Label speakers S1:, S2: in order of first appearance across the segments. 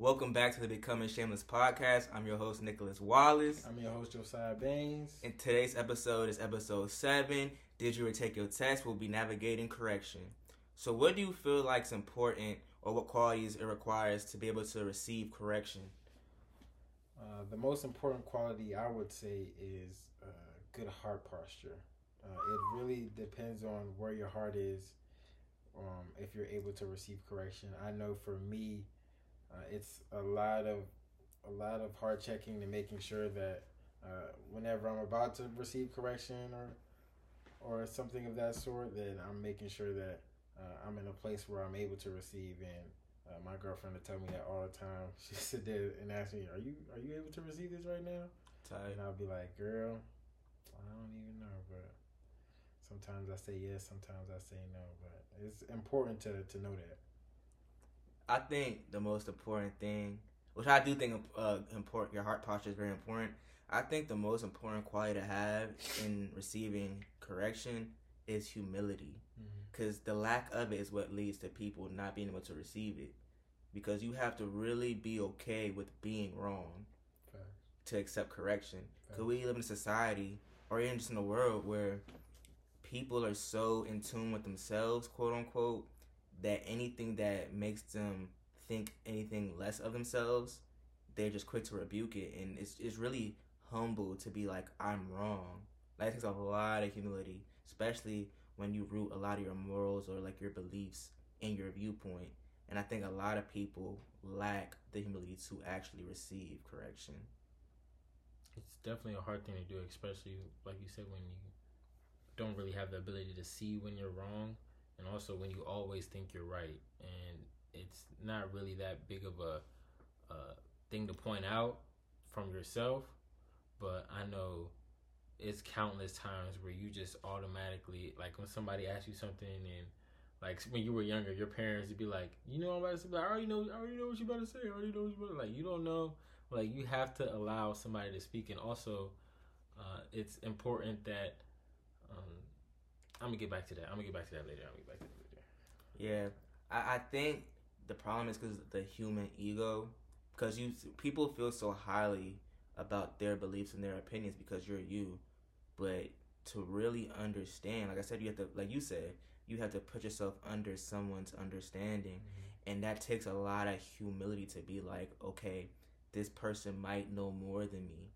S1: Welcome back to the Becoming Shameless podcast. I'm your host, Nicholas Wallace.
S2: I'm your host, Josiah Baines.
S1: And today's episode is episode 7. Did you retake your test? We'll be navigating correction. So, what do you feel like is important or what qualities it requires to be able to receive correction?
S2: Uh, the most important quality I would say is uh, good heart posture. Uh, it really depends on where your heart is um, if you're able to receive correction. I know for me, uh, it's a lot of a lot of heart checking and making sure that uh, whenever I'm about to receive correction or or something of that sort, then I'm making sure that uh, I'm in a place where I'm able to receive. And uh, my girlfriend would tell me that all the time. She sit there and ask me, "Are you are you able to receive this right now?"
S1: Tight.
S2: And I'll be like, "Girl, I don't even know, but." Sometimes I say yes, sometimes I say no, but it's important to, to know that.
S1: I think the most important thing, which I do think uh, important, your heart posture is very important. I think the most important quality to have in receiving correction is humility, because mm-hmm. the lack of it is what leads to people not being able to receive it. Because you have to really be okay with being wrong to accept correction. Because we live in a society, or even just in a world where people are so in tune with themselves, quote unquote, that anything that makes them think anything less of themselves, they're just quick to rebuke it. And it's, it's really humble to be like, I'm wrong. That takes a lot of humility, especially when you root a lot of your morals or like your beliefs in your viewpoint. And I think a lot of people lack the humility to actually receive correction.
S3: It's definitely a hard thing to do, especially like you said when you don't really have the ability to see when you're wrong and also when you always think you're right and it's not really that big of a thing to point out from yourself but i know it's countless times where you just automatically like when somebody asks you something and like when you were younger your parents would be like you know i'm about to say? I already know i already know what you're about to say i already know what you're about to like you don't know. Like you have to allow somebody to speak and also uh, it's important that I'm gonna get back to that. I'm gonna get back to that later. I'm gonna get back to that later.
S1: Yeah, I, I think the problem is because the human ego, because you people feel so highly about their beliefs and their opinions because you're you, but to really understand, like I said, you have to, like you said, you have to put yourself under someone's understanding, mm-hmm. and that takes a lot of humility to be like, okay, this person might know more than me.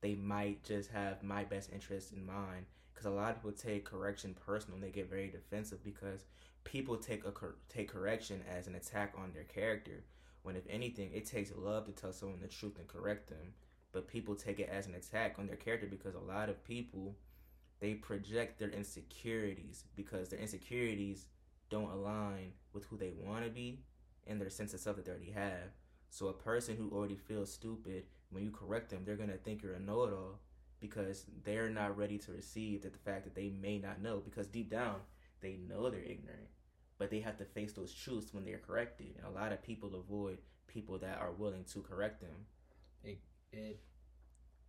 S1: They might just have my best interest in mind because a lot of people take correction personal and they get very defensive because people take a take correction as an attack on their character. When if anything it takes love to tell someone the truth and correct them but people take it as an attack on their character because a lot of people they project their insecurities because their insecurities don't align with who they want to be and their sense of self that they already have. So a person who already feels stupid when you correct them they're to think you're a know-it-all because they're not ready to receive that the fact that they may not know because deep down they know they're ignorant but they have to face those truths when they're corrected. And a lot of people avoid people that are willing to correct them.
S2: It, it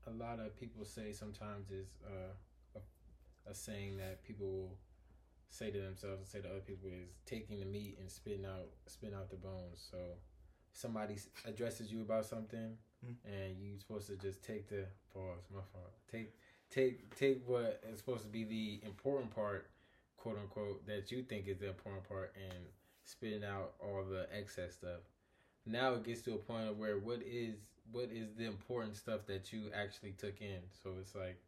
S2: a lot of people say sometimes is uh, a, a saying that people will say to themselves and say to other people is taking the meat and spitting out spitting out the bones. So somebody addresses you about something mm. and you're supposed to just take the pause. My fault. Take take take what is supposed to be the important part, quote unquote, that you think is the important part, and spitting out all the excess stuff. Now it gets to a point of where what is what is the important stuff that you actually took in. So it's like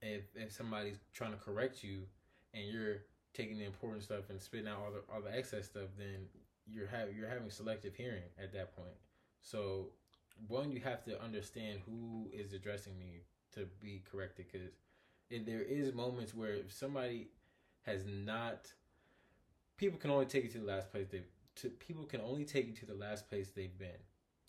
S2: if if somebody's trying to correct you and you're taking the important stuff and spitting out all the all the excess stuff, then you're having you're having selective hearing at that point. So one, you have to understand who is addressing me to be corrected because there is moments where if somebody has not, people can only take you to the last place they've. To, people can only take you to the last place they've been.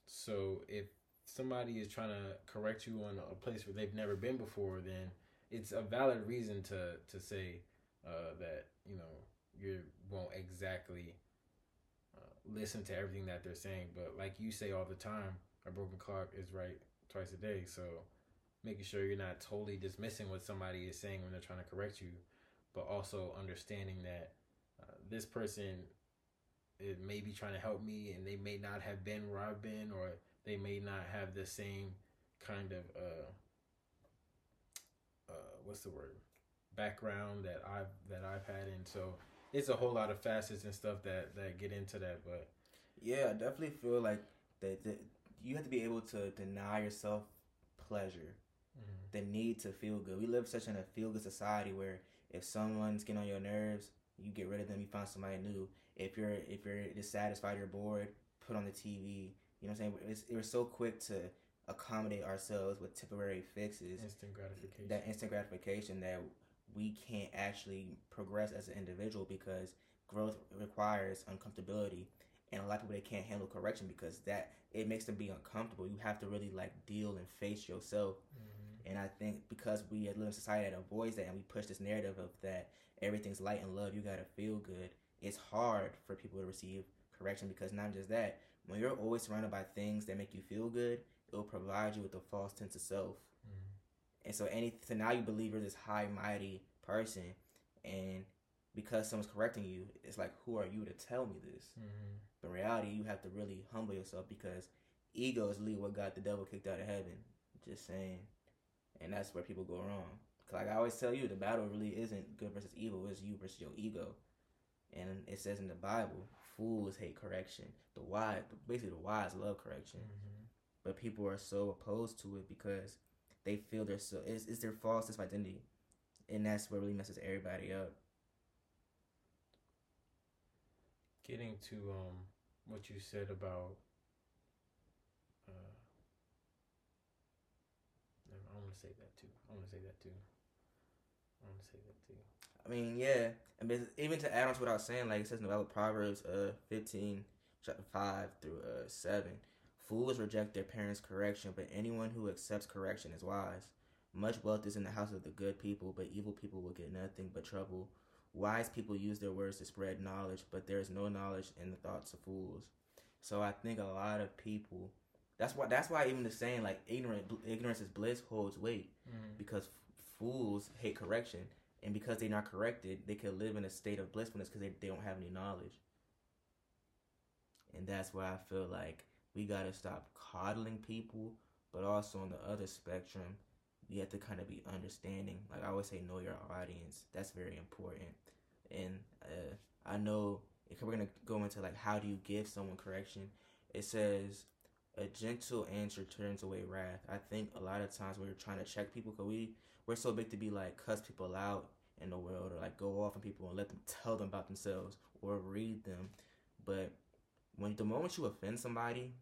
S2: So if somebody is trying to correct you on a place where they've never been before, then it's a valid reason to to say uh, that you know you won't exactly uh, listen to everything that they're saying. But like you say all the time, a broken clock is right twice a day. So making sure you're not totally dismissing what somebody is saying when they're trying to correct you, but also understanding that uh, this person it may be trying to help me, and they may not have been where I've been, or they may not have the same kind of uh, uh, what's the word background that I've that I've had, and so it's a whole lot of facets and stuff that that get into that. But
S1: Yeah, I definitely feel like that, that you have to be able to deny yourself pleasure, mm-hmm. the need to feel good. We live such in a feel good society where if someone's getting on your nerves, you get rid of them. You find somebody new. If you're if you're dissatisfied, you're bored, put on the TV. You know what I'm saying? It's, we're so quick to accommodate ourselves with temporary fixes,
S2: instant gratification.
S1: that instant gratification that we can't actually progress as an individual because growth requires uncomfortability and a lot of people they can't handle correction because that it makes them be uncomfortable you have to really like deal and face yourself
S2: Mhm.
S1: and i think because we live in a society that avoids that and we push this narrative of that everything's light and love you gotta feel good it's hard for people to receive correction because not just that when you're always surrounded by things that make you feel good it will provide you with a false sense of self
S2: Mhm.
S1: and so any so now you believe you're this high mighty person and because someone's correcting you, it's like who are you to tell me this?
S2: Mhm.
S1: But in reality you have to really humble yourself because ego is literally what got the devil kicked out of heaven. Just saying. And that's where people go wrong. 'Cause like I always tell you, the battle really isn't good versus evil, it's you versus your ego. And it says in the Bible, fools hate correction. The wise basically the wise love correction
S2: Mhm.
S1: but people are so opposed to it because they feel they're so it's, it's their false identity and that's what really messes everybody up
S2: Getting to um what you said about uh I want to say that too. I want to say that too. I want to say that too.
S1: i mean yeah I mean, even to add on to what i was saying like it says in the bible proverbs uh 15 chapter 5 through uh 7 fools reject their parents correction but anyone who accepts correction is wise much wealth is in the house of the good people but evil people will get nothing but trouble wise people use their words to spread knowledge but there is no knowledge in the thoughts of fools. So i think a lot of people that's why that's why even the saying like ignorant ignorance is bliss holds weight.
S2: Mm-hmm.
S1: because f- fools hate correction. And because they're not corrected they can live in a state of blissfulness because they, they don't have any knowledge. And that's why i feel like we got to stop coddling people but also on the other spectrum you have to kind of be understanding like i always say know your audience that's very important and uh, i know if we're gonna go into like how do you give someone correction it says a gentle answer turns away wrath. I think a lot of times we're trying to check people because we we're so big to be like cuss people out in the world or like go off on people and let them tell them about themselves or read them. But when the moment you offend somebody,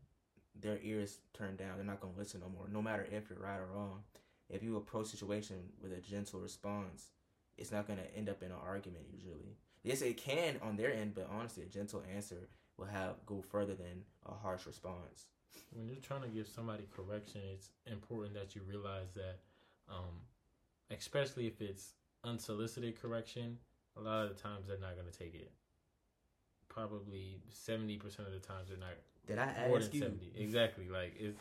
S1: their ears turn down. They're not gonna listen no more, no matter if you're right or wrong. If you approach a situation with a gentle response, it's not gonna end up in an argument usually. Yes, it can on their end, but honestly, a gentle answer will have go further than a harsh response.
S3: when you're trying to give somebody correction, it's important that you realize that, um, especially if it's unsolicited correction, a lot of the times they're not going to take it. Probably seventy percent of the times they're not.
S1: Did I
S3: More
S1: ask
S3: than
S1: you?
S3: seventy, exactly. Like it's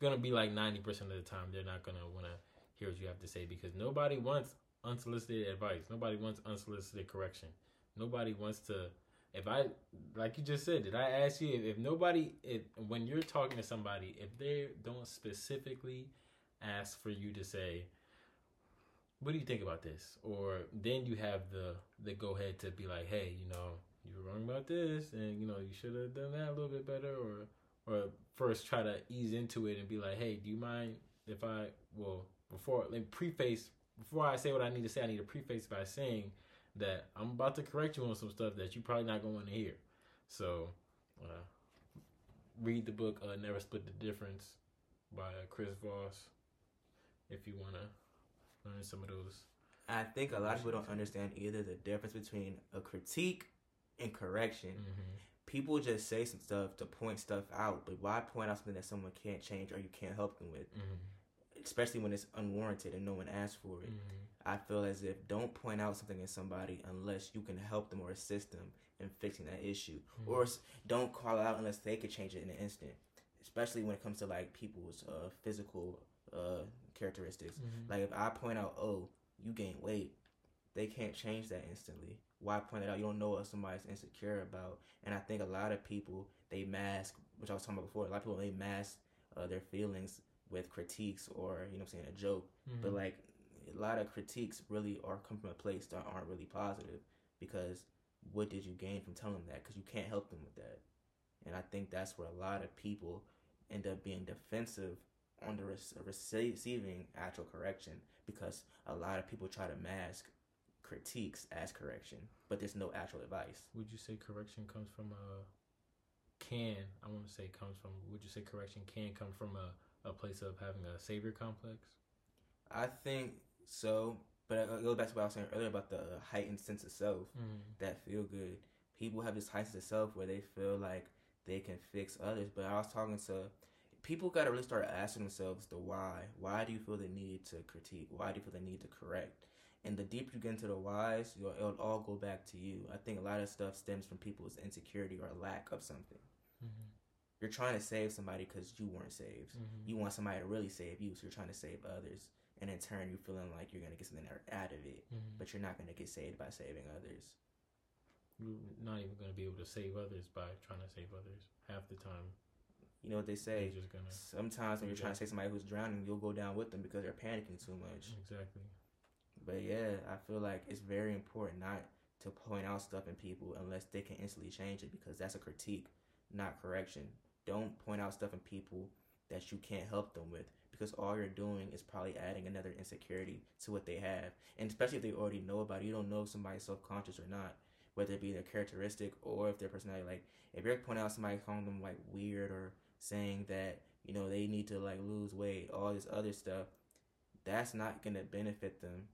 S3: gonna be like ninety percent of the time they're not gonna want to hear what you have to say because nobody wants unsolicited advice. Nobody wants unsolicited correction. Nobody wants to. If I, like you just said, did I ask you if, if nobody, if when you're talking to somebody, if they don't specifically ask for you to say, "What do you think about this?" or then you have the the go ahead to be like, "Hey, you know, you were wrong about this, and you know, you should have done that a little bit better," or or first try to ease into it and be like, "Hey, do you mind if I well before like preface before I say what I need to say, I need to preface by saying that I'm about to correct you on some stuff that you probably not going to hear." So, uh, read the book uh, "Never Split the Difference" by uh, Chris Voss if you want to learn some of those.
S1: I think a lot of people don't understand either the difference between a critique and correction.
S3: Mm-hmm.
S1: People just say some stuff to point stuff out, but why point out something that someone can't change or you can't help them with?
S3: Mm-hmm.
S1: Especially when it's unwarranted and no one asked for it.
S3: Mm-hmm.
S1: I feel as if don't point out something in somebody unless you can help them or assist them in fixing that issue,
S3: Mhm.
S1: or don't call out unless they could change it in an instant. Especially when it comes to like people's uh, physical uh, characteristics.
S3: Mm-hmm.
S1: Like if I point out, oh, you gain weight, they can't change that instantly. Why point it out? You don't know what somebody's insecure about. And I think a lot of people they mask, which I was talking about before. A lot of people they mask uh, their feelings with critiques or you know, what I'm saying a joke.
S2: Mm-hmm.
S1: But like a lot of critiques really are come from a place that aren't really positive because what did you gain from telling them that? Because you can't help them with that. And I think that's where a lot of people end up being defensive on the receiving actual correction because a lot of people try to mask critiques as correction, but there's no actual advice.
S2: Would you say correction comes from a can? I want to say comes from. Would you say correction can come from a, a place of having a savior complex?
S1: I think so, but I go back to what I was saying earlier about the heightened sense of self
S2: mm.
S1: that feel good. People have this heightened sense of self where they feel like they can fix others. But I was talking to people got to really start asking themselves the why. Why do you feel the need to critique? Why do you feel the need to correct? And the deeper you get into the whys, it'll all go back to you. I think a lot of stuff stems from people's insecurity or lack of something.
S2: Mm-hmm.
S1: You're trying to save somebody because you weren't saved.
S2: Mm-hmm.
S1: You want somebody to really save you, so you're trying to save others. And in turn, you're feeling like you're gonna get something out of it,
S2: mm-hmm.
S1: but you're not gonna get saved by saving others.
S2: You're not even gonna be able to save others by trying to save others half the time.
S1: You know what they say? Sometimes when you're trying to save somebody who's drowning, you'll go down with them because they're panicking too much.
S2: Exactly.
S1: But yeah, I feel like it's very important not to point out stuff in people unless they can instantly change it because that's a critique, not correction. Don't point out stuff in people that you can't help them with because all you're doing is probably adding another insecurity to what they have. And especially if they already know about it, you don't know if somebody's self conscious or not, whether it be their characteristic or if their personality. Like, if you're pointing out somebody calling them like weird or saying that, you know, they need to like lose weight, all this other stuff, that's not going to benefit them.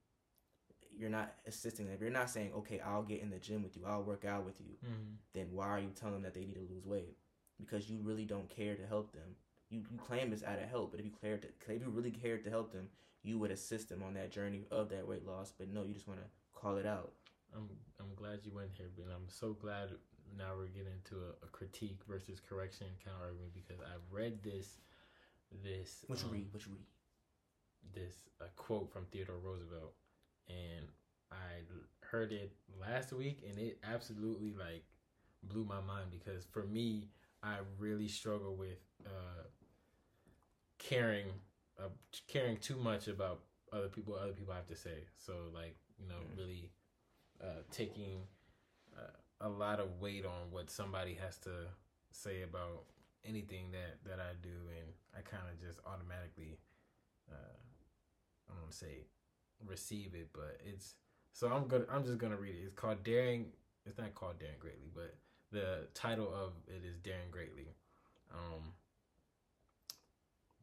S1: You're not assisting them. If you're not saying, okay, I'll get in the gym with you, I'll work out with you,
S2: mm-hmm.
S1: then why are you telling them that they need to lose weight? Because you really don't care to help them. You, you claim it's out of help, but if you cared to, if you really cared to help them, you would assist them on that journey of that weight loss. But no, you just want to call it out.
S2: I'm I'm glad you went here, but I'm so glad now we're getting into a, a critique versus correction kind of argument because I read this this
S1: what you um, read what you read
S2: this a quote from Theodore Roosevelt and I heard it last week and it absolutely like blew my mind because for me I really struggle with uh, caring uh, caring too much about other people other people have to say so like you know mm. really uh, taking uh, a lot of weight on what somebody has to say about anything that that I do, and I kind of just automatically, uh, I don't want to say receive it, but it's so I'm gonna I'm just gonna read it. It's called Daring. It's not called Daring Greatly, but the title of it is Daring Greatly. Um,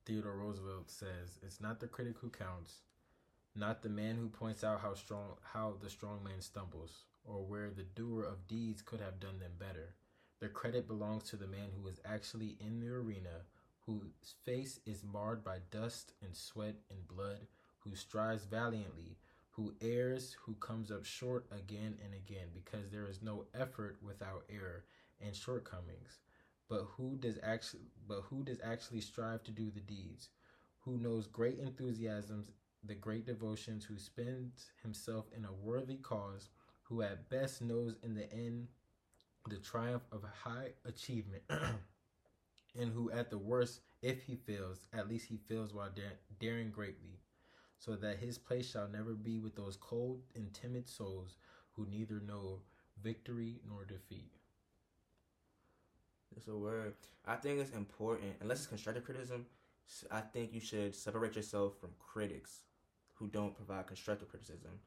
S2: Theodore Roosevelt says, "It's not the critic who counts, not the man who points out how strong how the strong man stumbles, or where the doer of deeds could have done them better. The credit belongs to the man who is actually in the arena, whose face is marred by dust and sweat and blood, who strives valiantly, who errs, who comes up short again and again, because there is no effort without error and shortcomings. But who does actually but who does actually strive to do the deeds? Who knows great enthusiasms, the great devotions, who spends himself in a worthy cause, who at best knows in the end the triumph of high achievement, and who at the worst, if he fails, at least he fails while daring greatly, so that his place shall never be with those cold and timid souls who neither know victory nor defeat.
S1: It's a word. I think it's important, unless it's constructive criticism. I think you should separate yourself from critics who don't provide constructive criticism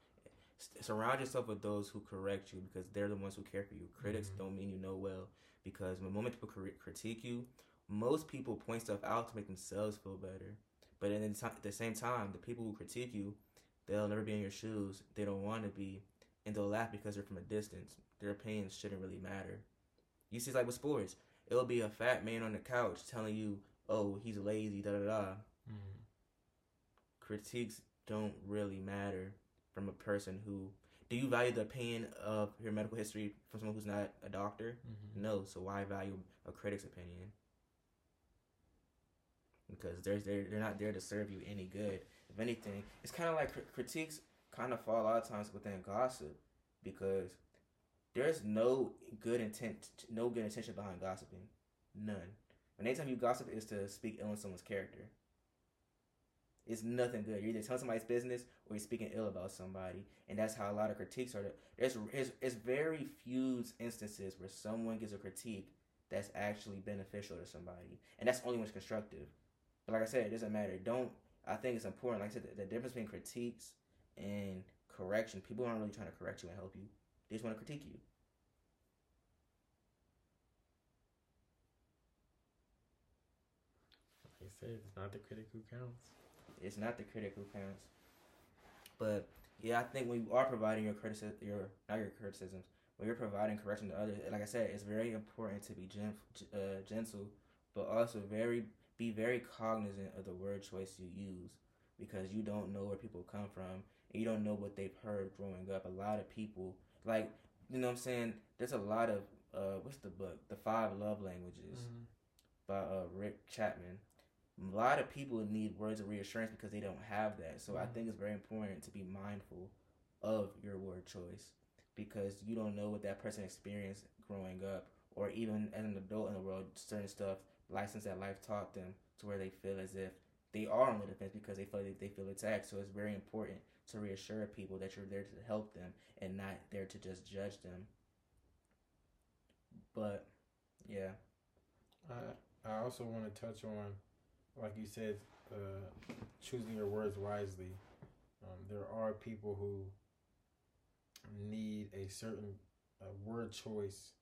S1: surround yourself with those who correct you because they're the ones who care for you. Critics mm-hmm. don't mean you know well because the moment people critique you, most people point stuff out to make themselves feel better. But at the same time, the people who critique you, they'll never be in your shoes. They don't want to be, and they'll laugh because they're from a distance. Their opinions shouldn't really matter. You see, it's like with sports. It'll be a fat man on the couch telling you, "Oh, he's lazy," da da da.
S2: Mm-hmm.
S1: Critiques don't really matter from a person who do you value the opinion of your medical history from someone who's not a doctor?
S2: Mm-hmm.
S1: No. So why value a critic's opinion? Because they're they're they're not there to serve you any good. If anything, it's kind of like cr- critiques. kind of fall a lot of times within gossip because there's no good intent, no good intention behind gossiping, none. When anytime you gossip is to speak ill on someone's character. It's nothing good. You're either telling somebody's business or you're speaking ill about somebody, and that's how a lot of critiques are. There's there's very few instances where someone gives a critique that's actually beneficial to somebody, and that's only when it's constructive. But like I said, it doesn't matter. Don't I think it's important. Like I said, the, the difference between critiques and correction. People aren't really trying to correct you and help you. They just want to critique you.
S2: Like I said, it's not the critic who counts.
S1: It's not the critic who counts. But yeah, I think when you are providing your criticism, your not your criticisms, when you're providing correction to others, like I said, it's very important to be gen, uh, gentle, but also very be very cognizant of the word choice you use because you don't know where people come from and you don't know what they've heard growing up. A lot of people, like you know, what I'm saying, there's a lot of uh, what's the book, The Five Love Languages, mm-hmm. by uh, Rick Chapman a lot of people need words of reassurance because they don't have that. So mm-hmm. I think it's very important to be mindful of your word choice because you don't know what that person experienced growing up or even as an adult in the world, certain stuff, license that life taught them to where they feel as if they are on the defense because they feel they feel attacked. So it's very important to reassure people that you're there to help them and not there to just judge them. But yeah.
S2: I I also want to touch on like you said, uh, choosing your words wisely. Um, there are people who need a certain uh, word choice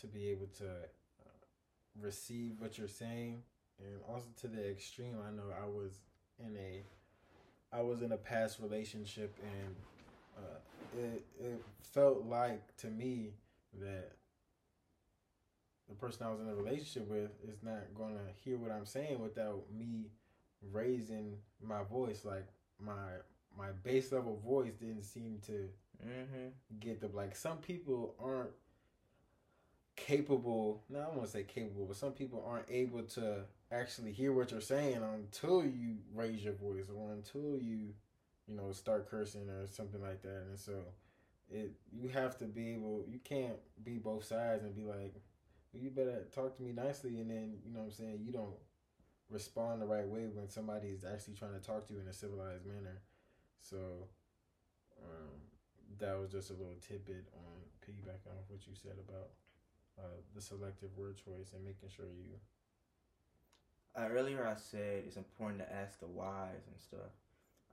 S2: to be able to receive what you're saying, and also to the extreme. I know I was in a, I was in a past relationship, and uh, it it felt like to me that the person I was in a relationship with is not going to hear what I'm saying without me raising my voice. Like my my base level voice didn't seem to mm-hmm. get the like. Some people aren't capable. No, I to say capable, but some people aren't able to actually hear what you're saying until you raise your voice or until you, you know, start cursing or something like that. And so, it you have to be able. You can't be both sides and be like you better talk to me nicely and then you know what i'm saying you don't respond the right way when somebody is actually trying to talk to you in a civilized manner so um, that was just a little tidbit on piggybacking off what you said about uh, the selective word choice and making sure you
S1: uh, earlier i said it's important to ask the whys and stuff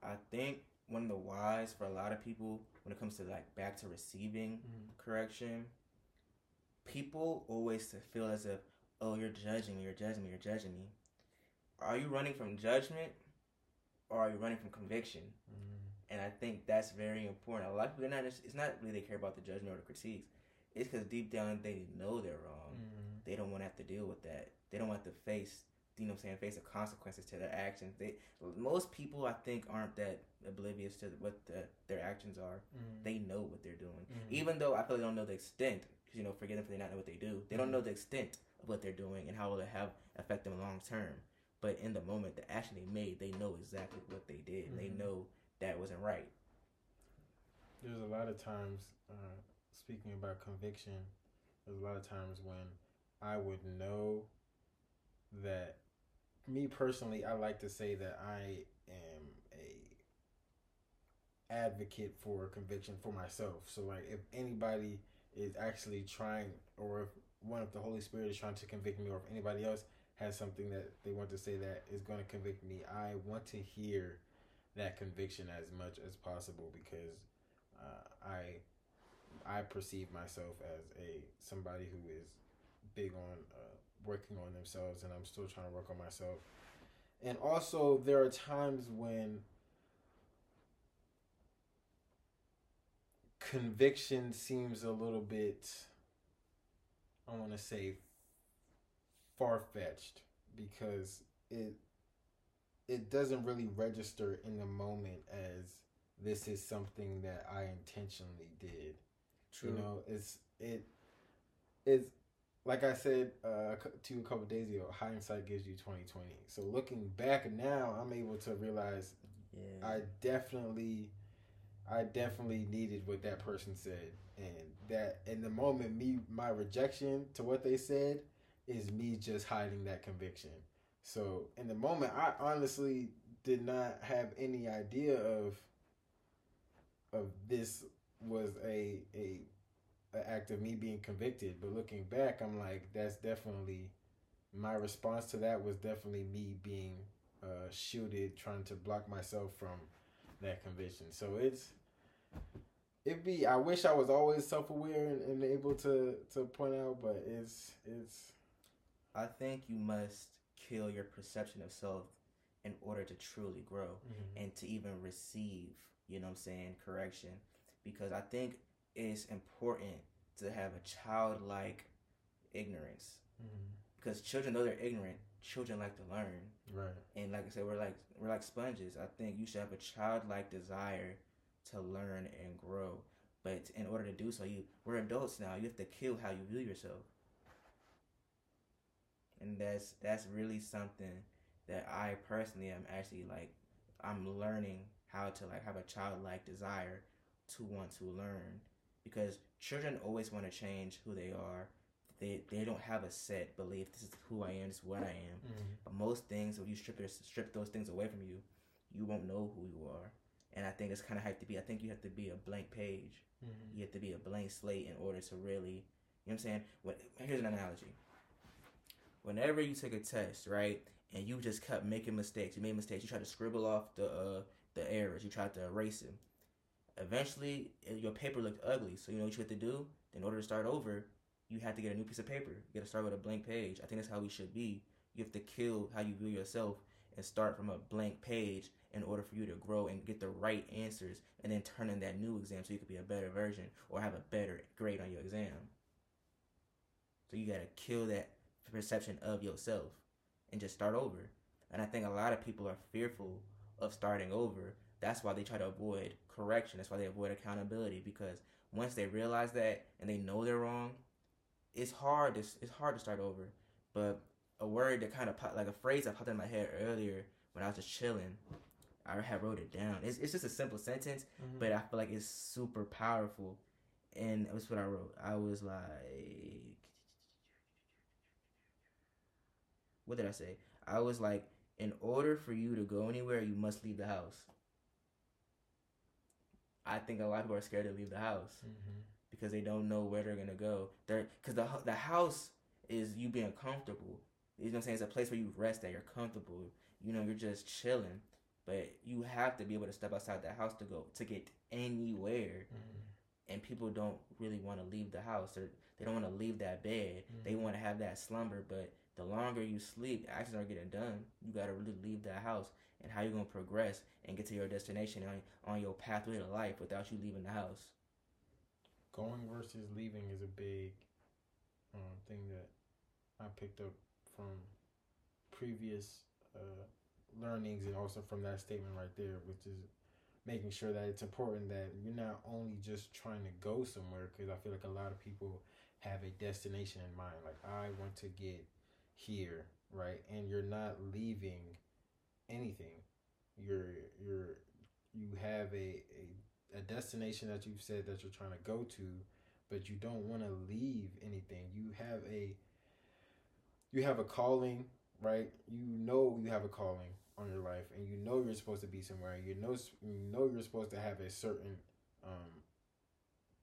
S1: i think one of the whys for a lot of people when it comes to like back to receiving mm-hmm. correction people always feel as if, oh, you're judging me, you're judging me, you're judging me. Are you running from judgment or are you running from conviction? Mm. And I think that's very important. A lot of people, they're not, it's not really they care about the judgment or the critiques. It's because deep down they know they're wrong. Mm. They don't want to have to deal with that. They don't want to face, you know what I'm saying, face the consequences to their actions. They Most people, I think, aren't that oblivious to what the, their actions are. Mm. They know what they're doing. Even though I feel they don't know the extent you know, forget them for they not know what they do. They don't mm-hmm. know the extent of what they're doing and how will it have affect them long term. But in the moment, the action they made, they know exactly what they did. Mm-hmm. They know that wasn't right.
S2: There's a lot of times, uh, speaking about conviction, there's a lot of times when I would know that, me personally, I like to say that I am a advocate for conviction for myself. So like, if anybody is actually trying, or if one of the Holy Spirit is trying to convict me, or if anybody else has something that they want to say that is going to convict me, I want to hear that conviction as much as possible because uh, I I perceive myself as a somebody who is big on uh, working on themselves, and I'm still trying to work on myself. And also, there are times when conviction seems a little bit I want to say far fetched because it it doesn't really register in the moment as this is something that I intentionally did. True. You know, it's it's like I said uh, to you a couple days ago. Hindsight gives you twenty twenty. So looking back now, I'm able to realize yeah. I definitely I definitely needed what that person said, and that in the moment, me my rejection to what they said is me just hiding that conviction. So in the moment, I honestly did not have any idea of of this was a a, a act of me being convicted. But looking back, I'm like, that's definitely my response to that was definitely me being uh, shielded, trying to block myself from that conviction. So it's it be. I wish I was always self aware and, and able to to point out, but it's it's.
S1: I think you must kill your perception of self in order to truly grow
S2: Mhm.
S1: and to even receive, you know what I'm saying, correction. Because I think it's important to have a childlike ignorance. Mm-hmm. Because children, though they're ignorant, children like to learn.
S2: Right.
S1: And like I said, we're like we're like sponges. I think you should have a childlike desire to learn and grow. But in order to do so, you we're adults now. You have to kill how you view yourself. And that's that's really something that I personally am actually like I'm learning how to like have a childlike desire to want to learn because children always want to change who they are. They they don't have a set belief. This is who I am. This is what I am. But most things, if you strip your, strip those things away from you, you won't know who you are. And I think it's kind of have to be. I think you have to be a blank page. You have to be a blank slate in order to really. You know what I'm saying? What, here's an analogy. Whenever you take a test, right, and you just kept making mistakes, you made mistakes. You tried to scribble off the uh, the errors. You tried to erase them. Eventually, uh, your paper looked ugly. So you know what you have to do. In order to start over, you have to get a new piece of paper. You got to start with a blank page. I think that's how we should be. You have to kill how you view yourself and start from a blank page in order for you to grow and get the right answers and then turn in that new exam so you could be a better version or have a better grade on your exam. So you got to kill that perception of yourself and just start over. And I think a lot of people are fearful of starting over. That's why they try to avoid correction. That's why they avoid accountability because once they realize that and they know they're wrong, it's hard to it's hard to start over. But a word that kind of pop, like a phrase that popped in my head earlier when I was just chilling, I had wrote it down. It's it's just a simple sentence, mm-hmm. but I feel like it's super powerful. And that's what I wrote. I was like, what did I say? I was like, in order for you to go anywhere, you must leave the house. I think a lot of people are scared to leave the house mm-hmm. because they don't know where they're gonna go. They're because the the house is you being comfortable. You know what I'm saying? It's a place where you rest that you're comfortable. You know, you're just chilling. But you have to be able to step outside the house to go to get anywhere. Mm-hmm. And people don't really want to leave the house. Or they don't want to leave that bed. They mm-hmm. want to have that slumber. But the longer you sleep, actions are getting done. You gotta really leave that house. And how you're gonna progress and get to your destination on on your pathway to life without you leaving the house?
S2: Going versus leaving is a big um, thing that I picked up from previous uh, learnings and also from that statement right there, which is making sure that it's important that you're not only just trying to go somewhere, because I feel like a lot of people have a destination in mind. Like, I want to get here, right? And you're not leaving anything. You're, you're, you have a, a a destination that you've said that you're trying to go to, but you don't want to leave anything. You have a you have a calling, right? You know you have a calling on your life, and you know you're supposed to be somewhere. You know you know you're supposed to have a certain um,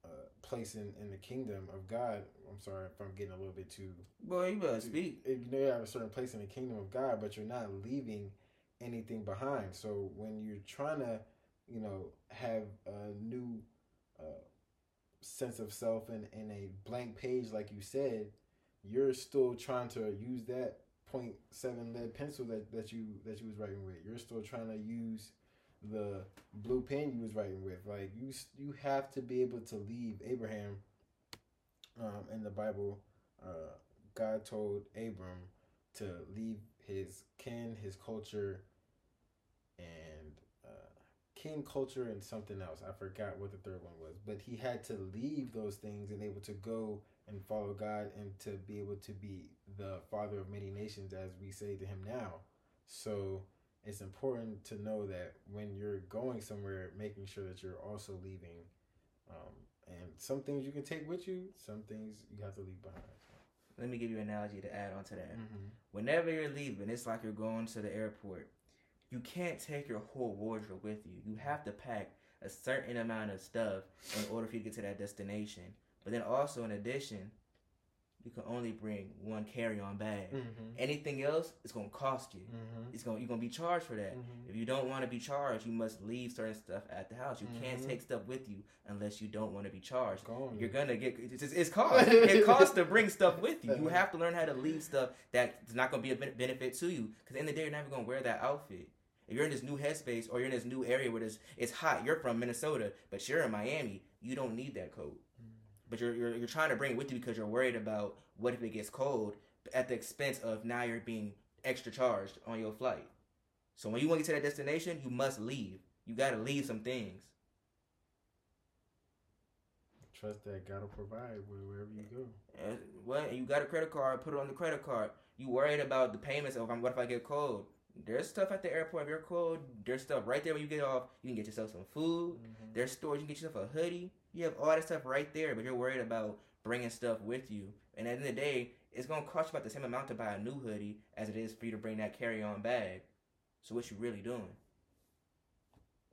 S2: uh, place in, in the kingdom of God. I'm sorry if I'm getting a little bit too
S1: Boy, you better speak.
S2: You know, you have a certain place in the kingdom of God, but you're not leaving anything behind. So when you're trying to, you know, have a new uh, sense of self and, in a blank page, like you said, you're still trying to use that point seven lead pencil that, that you that you was writing with. You're still trying to use the blue pen you was writing with. Like you, you have to be able to leave Abraham. Um, in the Bible, uh, God told Abram to leave his kin, his culture, and uh, kin, culture, and something else. I forgot what the third one was, but he had to leave those things and able to go and follow God and to be able to be the father of many nations, as we say to him now. So, it's important to know that when you're going somewhere, making sure that you're also leaving. Um, and some things you can take with you, some things you have to leave behind.
S1: Let me give you an analogy to add on to that.
S2: Mm-hmm.
S1: Whenever you're leaving, it's like you're going to the airport. You can't take your whole wardrobe with you. You have to pack a certain amount of stuff in order for you to get to that destination. But then also, in addition, you can only bring one carry-on bag.
S2: Mm-hmm.
S1: Anything else, it's gonna cost you.
S2: Mm-hmm.
S1: It's gonna you're gonna be charged for that.
S2: Mhm.
S1: If you don't want to be charged, you must leave certain stuff at the house. You can't
S2: Mhm.
S1: take stuff with you unless you don't want to be charged.
S2: Gone.
S1: You're gonna get it's, it's, it's cost. it costs to bring stuff with you. You have to learn how to leave stuff that's not gonna be a benefit to you. Because in the, the day, you're never gonna wear that outfit. If you're in this new headspace or you're in this new area where it's it's hot, you're from Minnesota, but you're in Miami, you don't need that coat. But you're, you're you're trying to bring it with you because you're worried about what if it gets cold at the expense of now you're being extra charged on your flight. So when you want to get to that destination, you must leave. You got to leave some things.
S2: Trust that God will provide wherever you go.
S1: And what you got a credit card, put it on the credit card. You worried about the payments of what if I get cold? There's stuff at the airport. If you're cold, there's stuff right there when you get off. You can get yourself some food. Mm-hmm. There's stores you can get yourself a hoodie. You have all that stuff right there, but you're worried about bringing stuff with you. And at the end of the day, it's gonna cost you about the same amount to buy a new hoodie as it is for you to bring that carry-on bag. So what you really doing?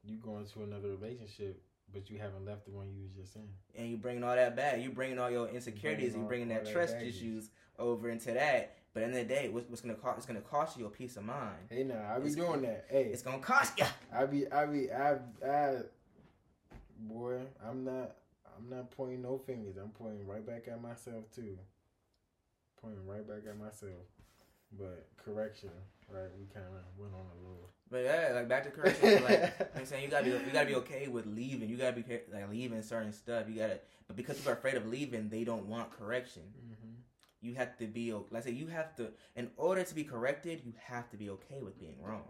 S2: You go into another relationship, but you haven't left the one you was just in.
S1: And you bringing all that back. You bringing all your insecurities.
S2: Bringing
S1: You bringing
S2: all
S1: that
S2: that
S1: trust
S2: baggage.
S1: issues over into that. But at the end of the day, what's, what's gonna cost? It's gonna cost you your peace of mind.
S2: Hey, now I be
S1: It's-
S2: doing that. Hey,
S1: It's gonna cost you.
S2: I be, I be, I, I, boy, I'm not, I'm not pointing no fingers. I'm pointing right back at myself too. Pointing right back at myself. But correction, right? We kind of went on a little.
S1: But yeah, like back to correction. like you I'm saying, you gotta be you gotta be okay with leaving. You gotta be like leaving certain stuff. You gotta, but because people are afraid of leaving, they don't want correction.
S2: Mm-hmm.
S1: You have to be like I say. You have to, in order to be corrected, you have to be okay with being wrong.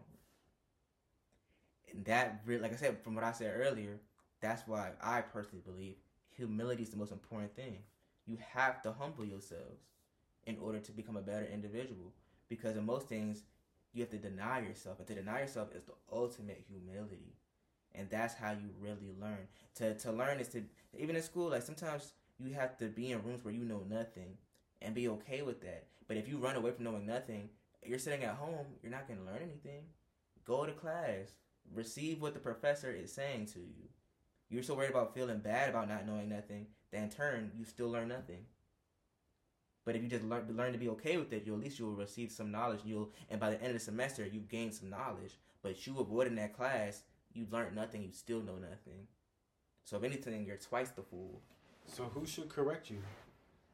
S1: And that, like I said, from what I said earlier, that's why I personally believe humility is the most important thing. You have to humble yourselves in order to become a better individual. Because in most things, you have to deny yourself, and to deny yourself is the ultimate humility, and that's how you really learn. To to learn is to even in school, like sometimes you have to be in rooms where you know nothing, and be okay with that. But if you run away from knowing nothing, you're sitting at home, you're not going to learn anything. Go to class, receive what the professor is saying to you. You're so worried about feeling bad about not knowing nothing that in turn you still learn nothing. But if you just learn learn to be okay with it, you at least you'll receive some knowledge. You'll and by the end of the semester you've gained some knowledge. But you avoiding that class, you've learned nothing. You still know nothing. So if anything, you're twice the fool.
S2: So who should correct you?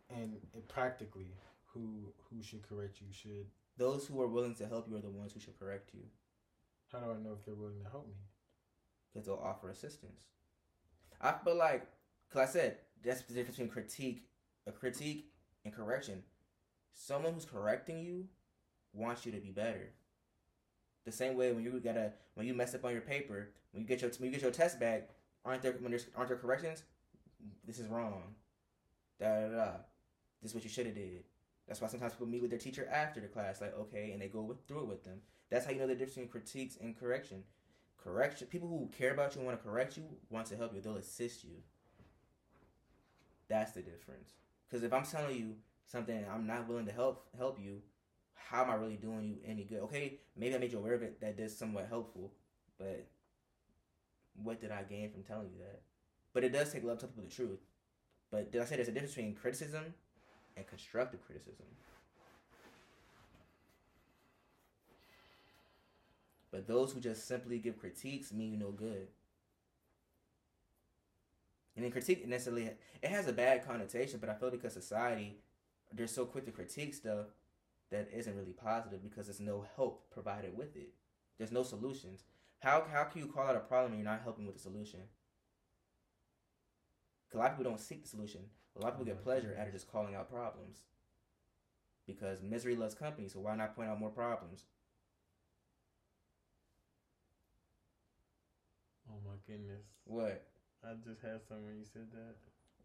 S2: And, and practically, who who should correct you? Should
S1: Those who are willing to help you are the ones who should correct you
S2: how do I know if they're willing to help me?
S1: because they'll offer assistance. I feel like, cause I said that's the difference between critique, a critique, and correction. Someone who's correcting you wants you to be better. The same way when you gotta when you mess up on your paper, when you get your when you get your test back, aren't there when there's aren't there corrections? This is wrong. Da da da. This is what you should have did. That's why sometimes people meet with their teacher after the class, like okay, and they go with, through it with them. That's how you know the difference between critiques and correction. Correction. People who care about you want to correct you want to help you. They'll assist you. That's the difference. Because if I'm telling you something I'm not willing to help help you, how am I really doing you any good? Okay, maybe I made you aware of it. That is somewhat helpful, but what did I gain from telling you that? But it does take love to tell people the truth. But did I say there's a difference between criticism and constructive criticism? But those who just simply give critiques mean you no good. And then critique necessarily it has a bad connotation, but I feel because society they're so quick to critique stuff that isn't really positive because there's no help provided with it. There's no solutions. How how can you call out a problem and you're not helping with the solution? 'Cause a lot of people don't seek the solution. A lot of people get oh pleasure out of just calling out problems. Because misery loves company, so why not point out more problems?
S2: Oh my goodness!
S1: What?
S2: I just had some when you said that.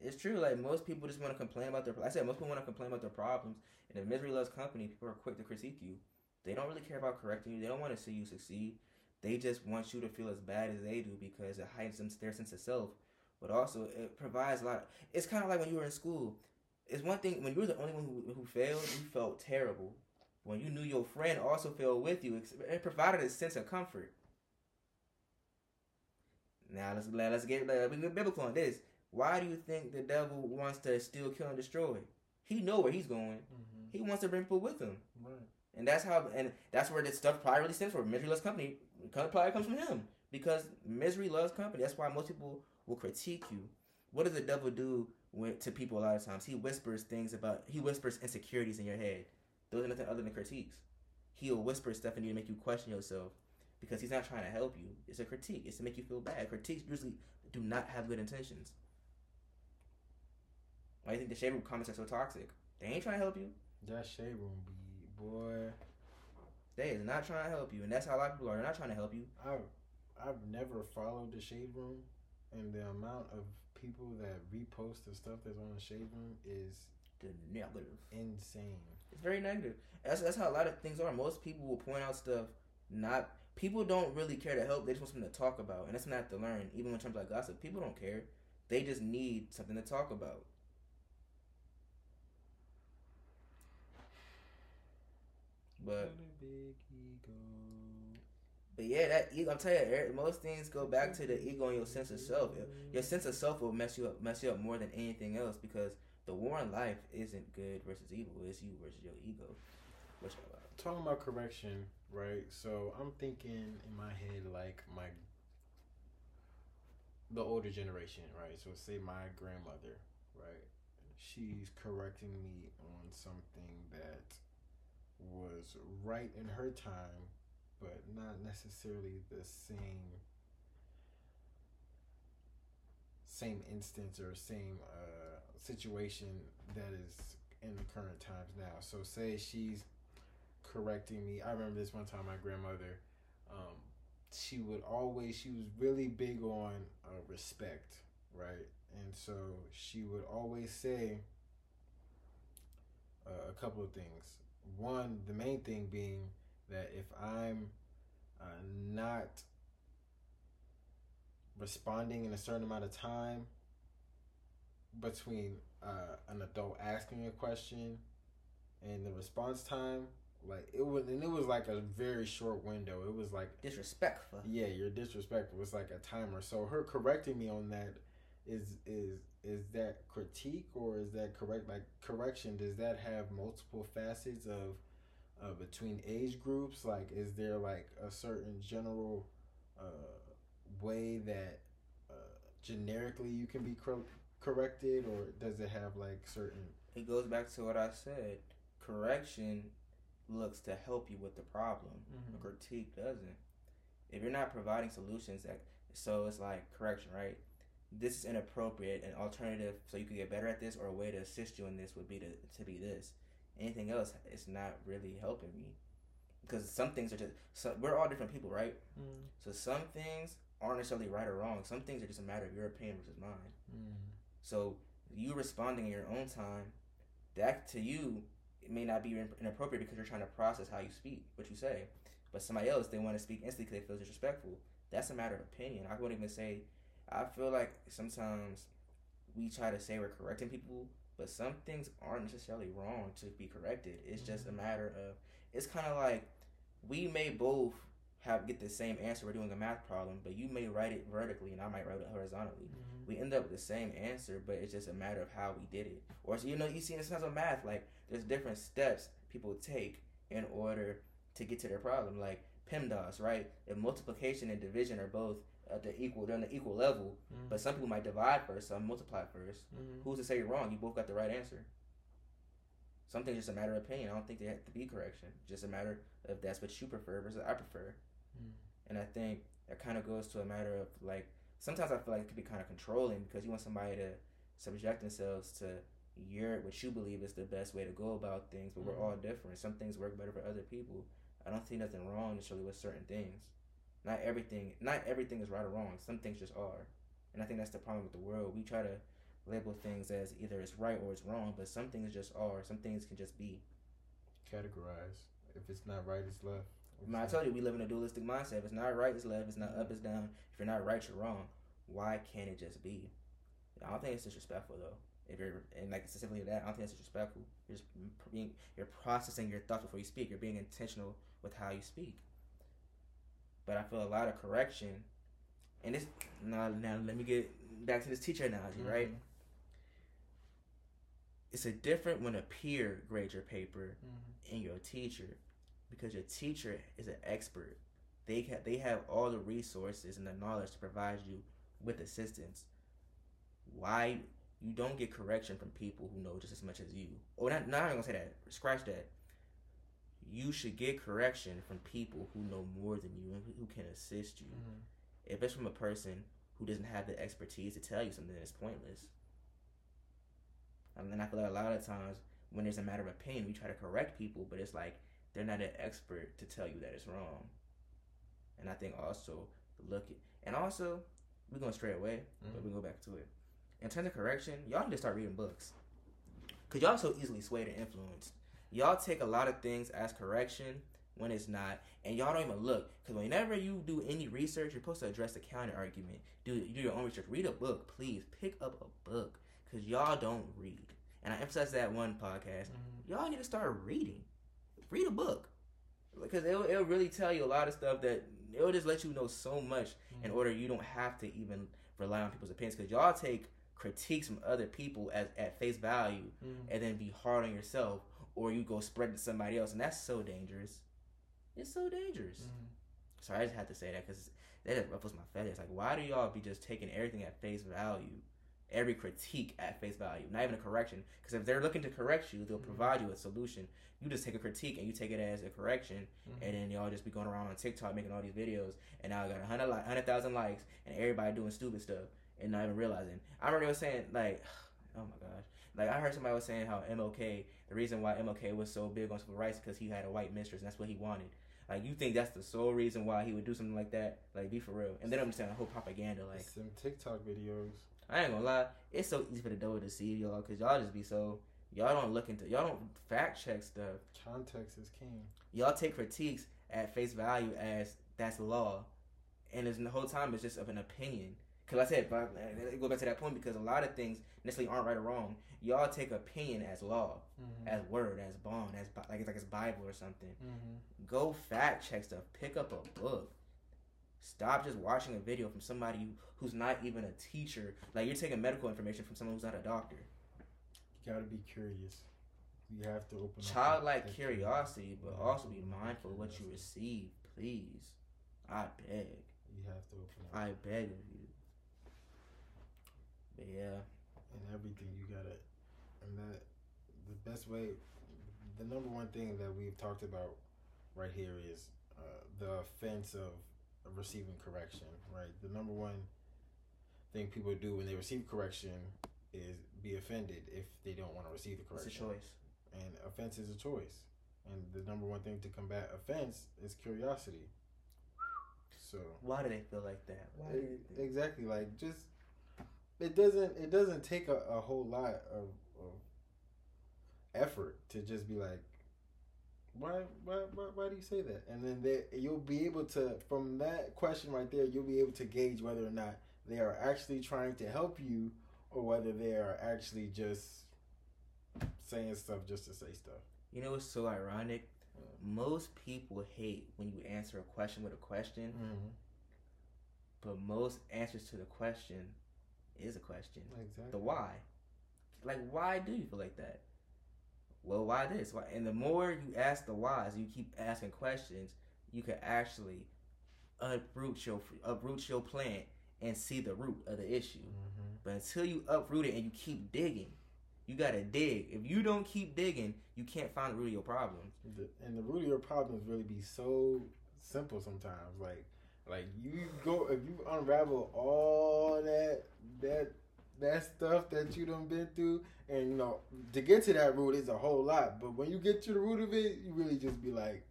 S1: It's true. Like most people just want to complain about their. I said most people want to complain about their problems, and if misery loves company, people are quick to critique you. They don't really care about correcting you. They don't want to see you succeed. They just want you to feel as bad as they do because it heightens them, their sense of self. But also, it provides a lot. Of, it's kind of like when you were in school. It's one thing when you were the only one who, who failed, you felt terrible. When you knew your friend also failed with you, it provided a sense of comfort. Now let's let's get uh, we get biblical on this. Why do you think the devil wants to steal, kill, and destroy? He know where he's going. Mm-hmm. He wants to bring people with him. Right. And that's how, and that's where this stuff probably really stems from. Misery loves company. Probably comes from him because misery loves company. That's why most people will critique you. What does the devil do when, to people a lot of times? He whispers things about. He whispers insecurities in your head. Those are nothing other than critiques. He'll whisper stuff in you to make you question yourself because he's not trying to help you. It's a critique. It's to make you feel bad. Critiques usually do not have good intentions. Why do you think the shade room comments are so toxic? They ain't trying to help you.
S2: That shade room be boy.
S1: They is not trying to help you, and that's how a lot of people are. They're not trying to help you.
S2: I've I've never followed the shade room, and the amount of people that repost the stuff that's on the shade room is
S1: negative,
S2: insane.
S1: It's very negative. That's that's how a lot of things are. Most people will point out stuff. Not people don't really care to help. They just want something to talk about, and that's not to learn. Even in terms of like gossip, people don't care. They just need something to talk about. But but yeah, that ego. I'm telling you, most things go back to the ego and your sense of self. Your sense of self will mess you up, mess you up more than anything else because the war in life isn't good versus evil. It's you versus your ego.
S2: Which talking about correction, right? So I'm thinking in my head like my the older generation, right? So say my grandmother, right? She's correcting me on something that was right in her time, but not necessarily the same same instance or same uh, situation that is in the current times now. So say she's correcting me. I remember this one time my grandmother, um, she would always she was really big on uh, respect, right? And so she would always say uh, a couple of things one, the main thing being that if I'm uh, not responding in a certain amount of time between uh, an adult asking a question and the response time, like it was, and it was like a very short window. It was like
S1: disrespectful.
S2: Yeah, you're disrespectful. It's like a timer. So her correcting me on that is is is that critique or is that correct like correction does that have multiple facets of uh, between age groups like is there like a certain general uh, way that uh, generically you can be cor- corrected or does it have like certain
S1: it goes back to what i said correction looks to help you with the problem mm-hmm. critique doesn't if you're not providing solutions that so it's like correction right this is inappropriate. An alternative so you could get better at this or a way to assist you in this would be to, to be this. Anything else is not really helping me. Because some things are just, so we're all different people, right? Mm. So some things aren't necessarily right or wrong. Some things are just a matter of your opinion versus mine. Mm. So you responding in your own time, that to you, it may not be inappropriate because you're trying to process how you speak, what you say. But somebody else, they want to speak instantly because they feel disrespectful. That's a matter of opinion. I wouldn't even say I feel like sometimes we try to say we're correcting people, but some things aren't necessarily wrong to be corrected. It's mm-hmm. just a mm-hmm. matter of it's kind of like we may both have get the same answer. We're doing a math problem, but you may write it vertically and I might write it horizontally. Mm-hmm. We end up with the same answer, but it's just a matter of how we did it. Or so you know, you see in terms of math, like there's different steps people take in order to get to their problem. Like PEMDAS, right? If multiplication and division are both at the equal they're on the equal level. Mm-hmm. But some people might divide first, some multiply 1st mm-hmm. Who's to say you're wrong? You both got the right answer. Something's just a matter of opinion. I don't think they have to be correction. Just a matter of that's what you prefer versus I prefer. Mm. And I think that kind of goes to a matter of like sometimes I feel like it could be kind of controlling because you want somebody to subject themselves to your what you believe is the best way to go about things, but mm. we're all different. Some things work better for other people. I don't see nothing wrong necessarily with certain things. Not everything, not everything is right or wrong. Some things just are, and I think that's the problem with the world. We try to label things as either it's right or it's wrong, but some things just are. Some things can just be
S2: categorized. If it's not right, it's left.
S1: I, told you we live in a dualistic mindset. If it's not right, it's left. If it's not up, it's down. If you're not right, you're wrong. Why can't it just be? I don't think it's disrespectful though. If you're and like specifically that, I don't think it's disrespectful. You're just being you're processing your thoughts before you speak. You're being intentional with how you speak. But I feel a lot of correction, and this now now let me get back to this teacher analogy, mm-hmm. right? It's a different when a peer grades your paper mm-hmm. and your teacher, because your teacher is an expert. They have they have all the resources and the knowledge to provide you with assistance. Why you don't get correction from people who know just as much as you? Or not, not I'm gonna say that. Scratch that. You should get correction from people who know more than you and who can assist you. Mm-hmm. If it's from a person who doesn't have the expertise to tell you something that's pointless. And then I feel like a lot of times when there's a matter of opinion, we try to correct people, but it's like they're not an expert to tell you that it's wrong. And I think also look at, and also we're going straight away, mm-hmm. but we go back to it. In terms of correction, y'all need to start reading books, cause y'all so easily swayed and influenced. Y'all take a lot of things as correction when it's not, and y'all don't even look. Because whenever you do any research, you're supposed to address the counter argument. Do do your own research. Read a book, please. Pick up a book, because y'all don't read. And I emphasize that one podcast. Mm-hmm. Y'all need to start reading. Read a book, because it'll, it'll really tell you a lot of stuff that it'll just let you know so much mm-hmm. in order you don't have to even rely on people's opinions. Because y'all take critiques from other people as at face value, mm-hmm. and then be hard on yourself, or you go spread to somebody else, and that's so dangerous. It's so dangerous. Mm-hmm. So I just had to say that because that just ruffles my feathers. Like, why do y'all be just taking everything at face value? Every critique at face value, not even a correction. Because if they're looking to correct you, they'll mm-hmm. provide you a solution. You just take a critique and you take it as a correction, mm-hmm. and then y'all just be going around on TikTok making all these videos, and now I got 100 100,000 likes, and everybody doing stupid stuff, and not even realizing. I remember they was saying like, oh my gosh, like I heard somebody was saying how MLK, the reason why MLK was so big on civil rights because he had a white mistress, and that's what he wanted. Like you think that's the sole reason why he would do something like that? Like be for real. And then I'm just saying the whole propaganda. Like
S2: some TikTok videos.
S1: I ain't gonna lie, it's so easy for the devil to see y'all because y'all just be so y'all don't look into y'all don't fact check stuff.
S2: Context is king.
S1: Y'all take critiques at face value as that's law, and the whole time it's just of an opinion. Cause I said, but go back to that point because a lot of things necessarily aren't right or wrong. Y'all take opinion as law, mm-hmm. as word, as bond, as like it's like it's Bible or something. Mm-hmm. Go fact check stuff. Pick up a book. Stop just watching a video from somebody who's not even a teacher. Like you're taking medical information from someone who's not a doctor.
S2: You gotta be curious. You have to open up.
S1: childlike curiosity, but also be mindful of what you receive. Please, I beg.
S2: You have to open
S1: up. I beg of you. But yeah.
S2: And everything you gotta, and that the best way, the number one thing that we've talked about right here is uh, the offense of, of receiving correction. Right, the number one thing people do when they receive correction is be offended if they don't want to receive the correction.
S1: It's a choice.
S2: And offense is a choice. And the number one thing to combat offense is curiosity. So
S1: why do they feel like that? Why
S2: it, exactly like just it doesn't it doesn't take a, a whole lot of, of effort to just be like why, why why why do you say that and then they, you'll be able to from that question right there you'll be able to gauge whether or not they are actually trying to help you or whether they are actually just saying stuff just to say stuff
S1: you know what's so ironic most people hate when you answer a question with a question mm-hmm. but most answers to the question is a question. Exactly. The why. Like, why do you feel like that? Well, why this? Why? And the more you ask the whys, you keep asking questions, you can actually uproot your uproot your plant and see the root of the issue. Mm-hmm. But until you uproot it and you keep digging, you gotta dig. If you don't keep digging, you can't find the root of your problem.
S2: and the root of your problems really be so simple sometimes. Like like you go if you unravel all that that that stuff that you done been through, and you know to get to that root is a whole lot. But when you get to the root of it, you really just be like,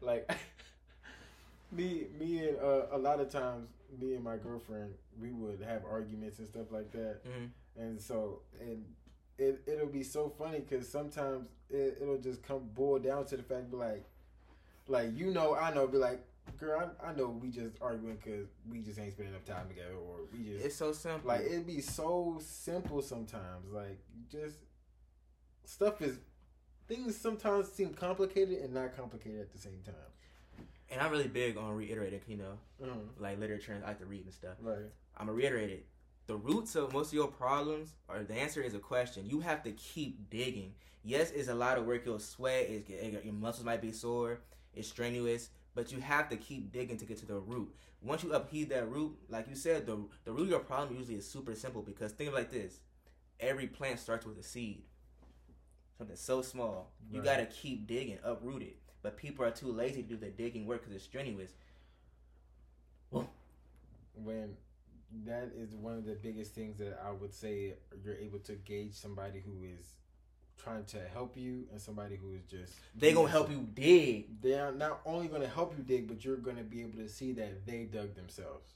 S2: like me me and uh, a lot of times me and my girlfriend we would have arguments and stuff like that, mm-hmm. and so and it it'll be so funny because sometimes it, it'll just come boil down to the fact like like you know, I know, be like, girl, I, I know we just arguing because we just ain't spending enough time together, or we just
S1: It's so simple.
S2: like it'd be so simple sometimes. Like just stuff is things sometimes seem complicated and not complicated at the same time.
S1: and I'm really big on reiterating, you know,
S2: Mhm.
S1: like literature and I like to read and stuff.
S2: Right.
S1: I'm gonna reiterate it. The roots of most of your problems, or the answer is a question. You have to keep digging. Yes, it's a lot of work. You'll sweat. It's, your muscles might be sore. It's strenuous, but you have to keep digging to get to the root. Once you upheave that root, like you said, the the root of your problem usually is super simple because think of like this: every plant starts with a seed, something so small. You
S2: Right.
S1: gotta keep digging, uproot it. But people are too lazy to do the digging work because it's strenuous.
S2: when that is one of the biggest things that I would say you're able to gauge somebody who is trying to help you and somebody who is just
S1: They gonna help you dig.
S2: They are not only to help you dig, but you're to be able to see that they dug themselves.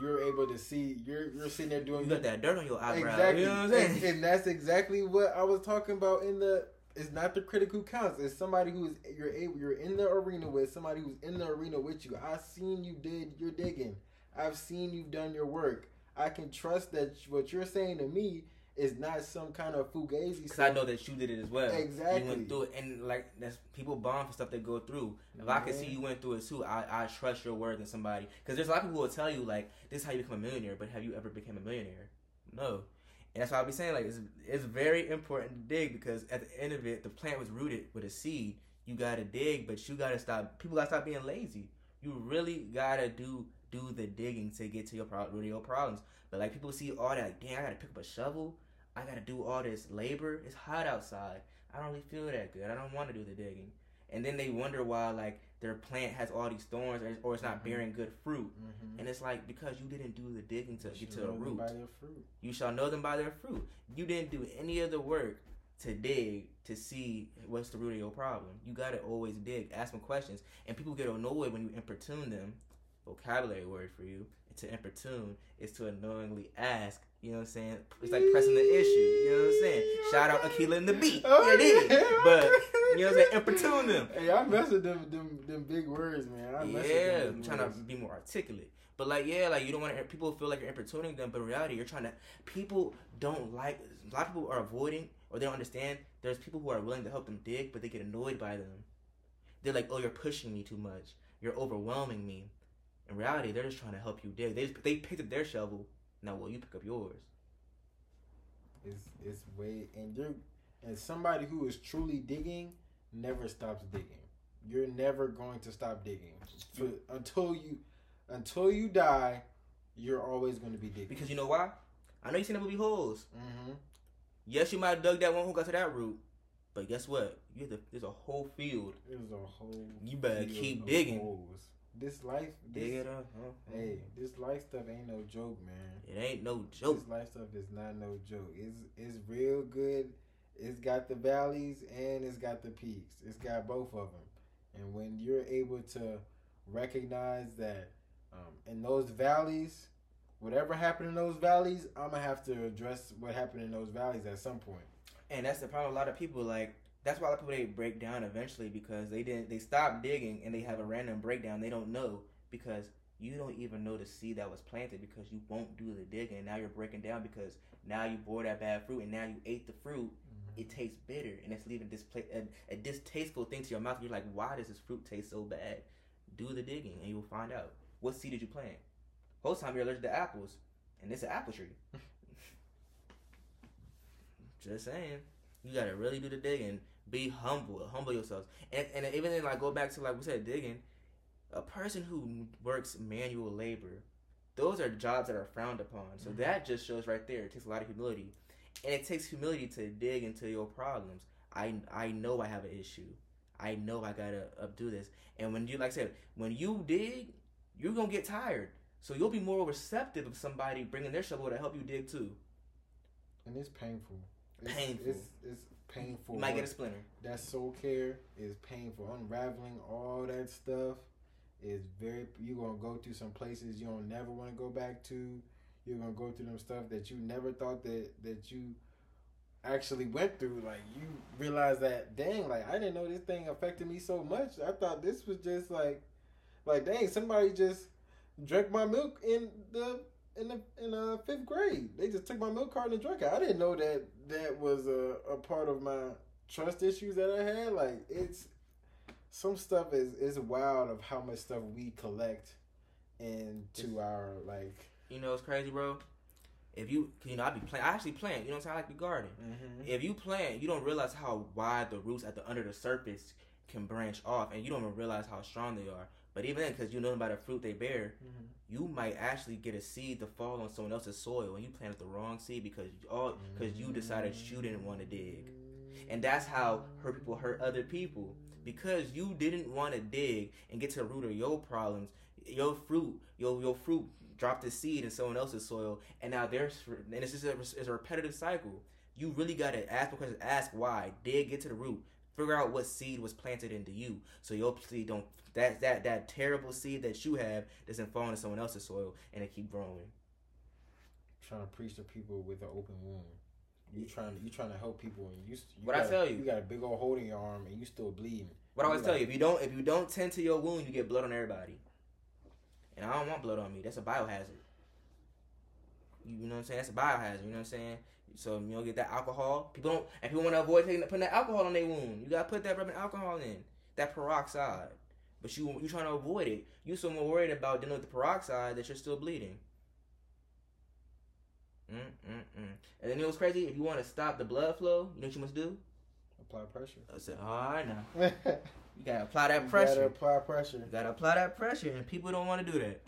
S2: You're able to see you're you're sitting there doing
S1: You got that dirt on your eyebrow.
S2: exactly,
S1: You know what I'm saying?
S2: and, and that's exactly what I was talking about in the. It's not the critic who counts. It's somebody who's you're able. You're in the arena with somebody who's in the arena with you. I've seen you did your digging. I've seen you've done your work. I can trust that what you're saying to me is not some kind of fugazi.
S1: Because I know that you did it as well.
S2: Exactly.
S1: You went through it, and like that's people bond for stuff they go through. If I can see you went through it too, I, I trust your word than somebody. Because there's a lot of people who will tell you like this is how you become a millionaire, but have you ever become a millionaire? No. And that's why I'll be saying like it's it's very important to dig because at the end of it, the plant was rooted with a seed. You gotta dig, but you gotta stop. People gotta stop being lazy. You really gotta do do the digging to get to your pro- root of your problems. But like people see all that, like, damn, I gotta pick up a shovel. I gotta do all this labor. It's hot outside. I don't really feel that good. I don't want to do the digging. And then they wonder why like their plant has all these thorns or, or it's not
S2: Mhm.
S1: bearing good fruit.
S2: Mhm.
S1: And it's like because you didn't do the digging to
S2: You
S1: get to the root.
S2: by their fruit.
S1: You shall know them by their fruit. You didn't do any of the work to dig to see what's the root of your problem. You gotta always dig, ask them questions, and people get annoyed when you importune them. Vocabulary word for you. To importune is to annoyingly ask. You know what I'm saying? It's like pressing the issue. You know what I'm saying? Shout out Aquila and the beat.
S2: Oh,
S1: it is.
S2: yeah.
S1: But you know what I'm saying? Importune them.
S2: Hey, I mess with them, them, them big words, man. I mess with
S1: Yeah,
S2: them
S1: I'm trying to be more articulate. But like, yeah, like you don't want to. People feel like you're importuning them, but in reality, you're trying to. People don't like. A lot of people are avoiding or they don't understand. There's people who are willing to help them dig, but they get annoyed by them. They're like, "Oh, you're pushing me too much. You're overwhelming me." In reality, they're just trying to help you dig. They just, they picked up their shovel. Now, will you pick up yours?
S2: It's it's way and you're and somebody who is truly digging never stops digging. You're never going to stop digging For, until you until you die. You're always going to be digging.
S1: Because you know why? I know you seen the movie Holes.
S2: hmm
S1: Yes, you might have dug that one who got to that root, but guess what? You have to, there's a whole field.
S2: There's a whole.
S1: You better keep digging.
S2: holes. This life, this,
S1: Dig it up. huh?
S2: hey, this life stuff ain't no joke, man.
S1: It ain't no joke.
S2: This life stuff is not no joke. It's it's real good. It's got the valleys and it's got the peaks. It's got both of them. And when you're able to recognize that um, in those valleys, whatever happened in those valleys, I'm gonna have to address what happened in those valleys at some point.
S1: And that's the problem. A lot of people like that's why a lot of people they break down eventually because they didn't they stop digging and they have a random breakdown. They don't know because you don't even know the seed that was planted because you won't do the digging. And now you're breaking down because now you bore that bad fruit and now you ate the fruit. Mm-hmm. It tastes bitter and it's leaving this pla- a, a distasteful thing to your mouth. You're like, why does this fruit taste so bad? Do the digging and you will find out. What seed did you plant? Most time you're allergic to apples, and it's an apple tree. Just saying, you gotta really do the digging. Be humble, humble yourselves, and and even then, like go back to like we said, digging. A person who works manual labor, those are jobs that are frowned upon. So
S2: Mhm.
S1: that just shows right there. It takes a lot of humility, and it takes humility to dig into your problems. I I know I have an issue. I know I gotta updo this. And when you like I said, when you dig, you're gonna get tired. So you'll be more receptive of somebody bringing their shovel to help you dig too.
S2: And it's painful. It's,
S1: Painful.
S2: It's, it's painful.
S1: You might get a splinter.
S2: that soul care is painful. Unraveling all that stuff is very. You're gonna go to some places you don't never want to go back to. You're gonna go through them stuff that you never thought that that you actually went through, like you realize that dang, like I didn't know this thing affected me so much. I thought this was just like, like dang, somebody just drank my milk in the in the in uh fifth grade. They just took my milk carton and drank it. I didn't know that that was a, a part of my trust issues that I had. Like it's some stuff is is wild of how much stuff we collect into our like.
S1: You know, it's crazy, bro. If you, you know, I be playing. I actually plant. You know what I'm saying? I like the garden.
S2: Mm-hmm.
S1: If you plant, you don't realize how wide the roots at the under the surface can branch off, and you don't even realize how strong they are. But even then, because you know about the fruit they bear,
S2: Mm-hmm.
S1: you might actually get a seed to fall on someone else's soil, and you planted the wrong seed because you all because you decided you didn't want to dig, and that's how hurt people hurt other people because you didn't want to dig and get to the root of your problems. Your fruit, your your fruit dropped the seed in someone else's soil, and now there's and it's just a, it's a repetitive cycle. You really got to ask question, ask why, dig, get to the root, figure out what seed was planted into you, so your seed don't that that that terrible seed that you have doesn't fall into someone else's soil and it keep growing.
S2: Trying to preach to people with an open wound. You trying to you trying to help people and you. you
S1: What I
S2: got a-
S1: tell you.
S2: you got a big old hole in your arm and you still bleeding.
S1: But I always
S2: You
S1: tell
S2: like-
S1: you, if you don't if you don't tend to your wound, you get blood on everybody. And I don't want blood on me. That's a biohazard. You know what I'm saying? That's a biohazard. You know what I'm saying? So you don't get that alcohol. People don't and people want to avoid taking putting that alcohol on their wound. You gotta put that rubbing alcohol in that peroxide. But you you trying to avoid it. You so more worried about dealing with the peroxide that you're still bleeding. Mm mm mm. And then it was crazy. If you want to stop the blood flow, you know what you must do?
S2: Apply pressure.
S1: I said, all right now.
S2: you
S1: gotta apply that
S2: gotta
S1: pressure.
S2: apply pressure.
S1: You gotta apply that pressure, and people don't want to do that.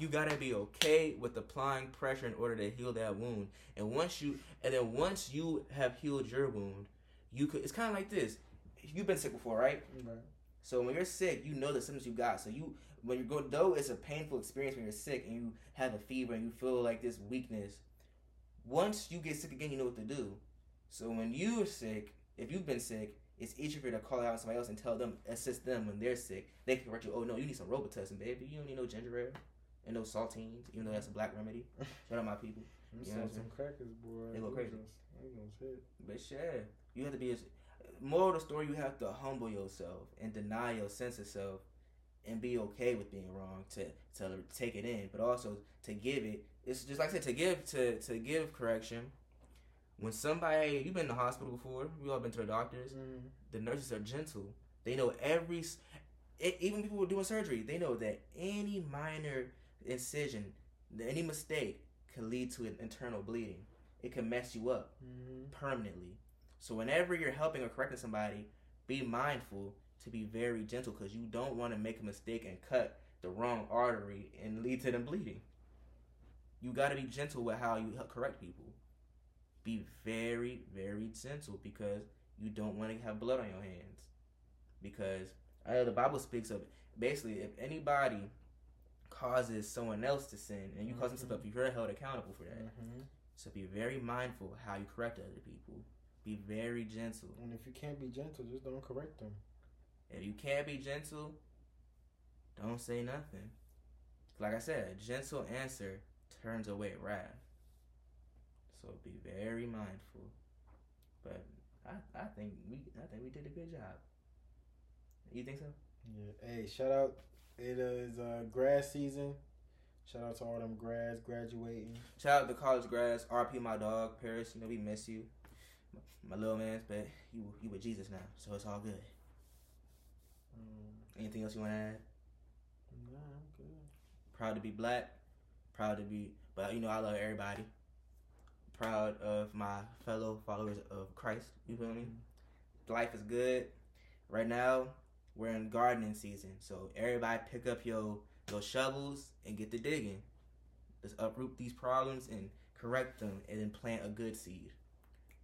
S1: You gotta be okay with applying pressure in order to heal that wound. And once you, and then once you have healed your wound, you could. It's kind of like this. You've been sick before, right?
S2: Right.
S1: So when you're sick, you know the symptoms you got. So you, when you go, though it's a painful experience when you're sick and you have a fever and you feel like this weakness. Once you get sick again, you know what to do. So when you're sick, if you've been sick, it's easier for you to call out somebody else and tell them, assist them when they're sick. They can correct you. Oh no, you need some Robitussin, baby. You don't need no ginger ale and no saltines, even though that's a black remedy. Shout out my people.
S2: I'm
S1: Yeah,
S2: selling
S1: I'm
S2: some crackers, boy.
S1: They go crazy. But shit, you have to be as more of the story. You have to humble yourself and deny your sense of self, and be okay with being wrong. To to take it in, but also to give it. It's just like I said to give to to give correction. When somebody you've been in the hospital before, we all been to the doctors.
S2: Mm.
S1: The nurses are gentle. They know every. e- Even people who are doing surgery, they know that any minor incision, any mistake, can lead to an internal bleeding. It can mess you up
S2: Mm-hmm.
S1: permanently. So whenever you're helping or correcting somebody, be mindful to be very gentle because you don't want to make a mistake and cut the wrong artery and lead to them bleeding. You got to be gentle with how you help correct people. Be very, very gentle because you don't want to have blood on your hands. Because I know the Bible speaks of basically if anybody causes someone else to sin and you cause them
S2: Mhm.
S1: stuff, you're held accountable for that.
S2: Mm-hmm.
S1: So be very mindful how you correct other people. Be very gentle.
S2: And if you can't be gentle, just don't correct them.
S1: If you can't be gentle, don't say nothing. Like I said, a gentle answer turns away wrath. So be very mindful. But I, I think we I think we did a good job. You think so?
S2: Yeah. Hey, shout out. It is uh, grad season. Shout out to all them grads graduating.
S1: Shout out to college grads, RP my dog, Paris, you know we miss you. My, little man's but you you with Jesus now, so it's all good.
S2: Um,
S1: Anything else you wanna add?
S2: nah, I'm good.
S1: proud to be black, proud to be, but you know, I love everybody. Proud of my fellow followers of Christ. You feel me? Life is good. Right now, we're in gardening season, so everybody pick up your your shovels and get to digging. Let's uproot these problems and correct them, and then plant a good seed.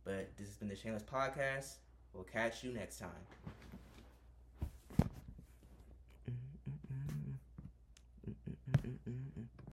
S1: But this has been the Shameless Podcast. We'll catch you next time.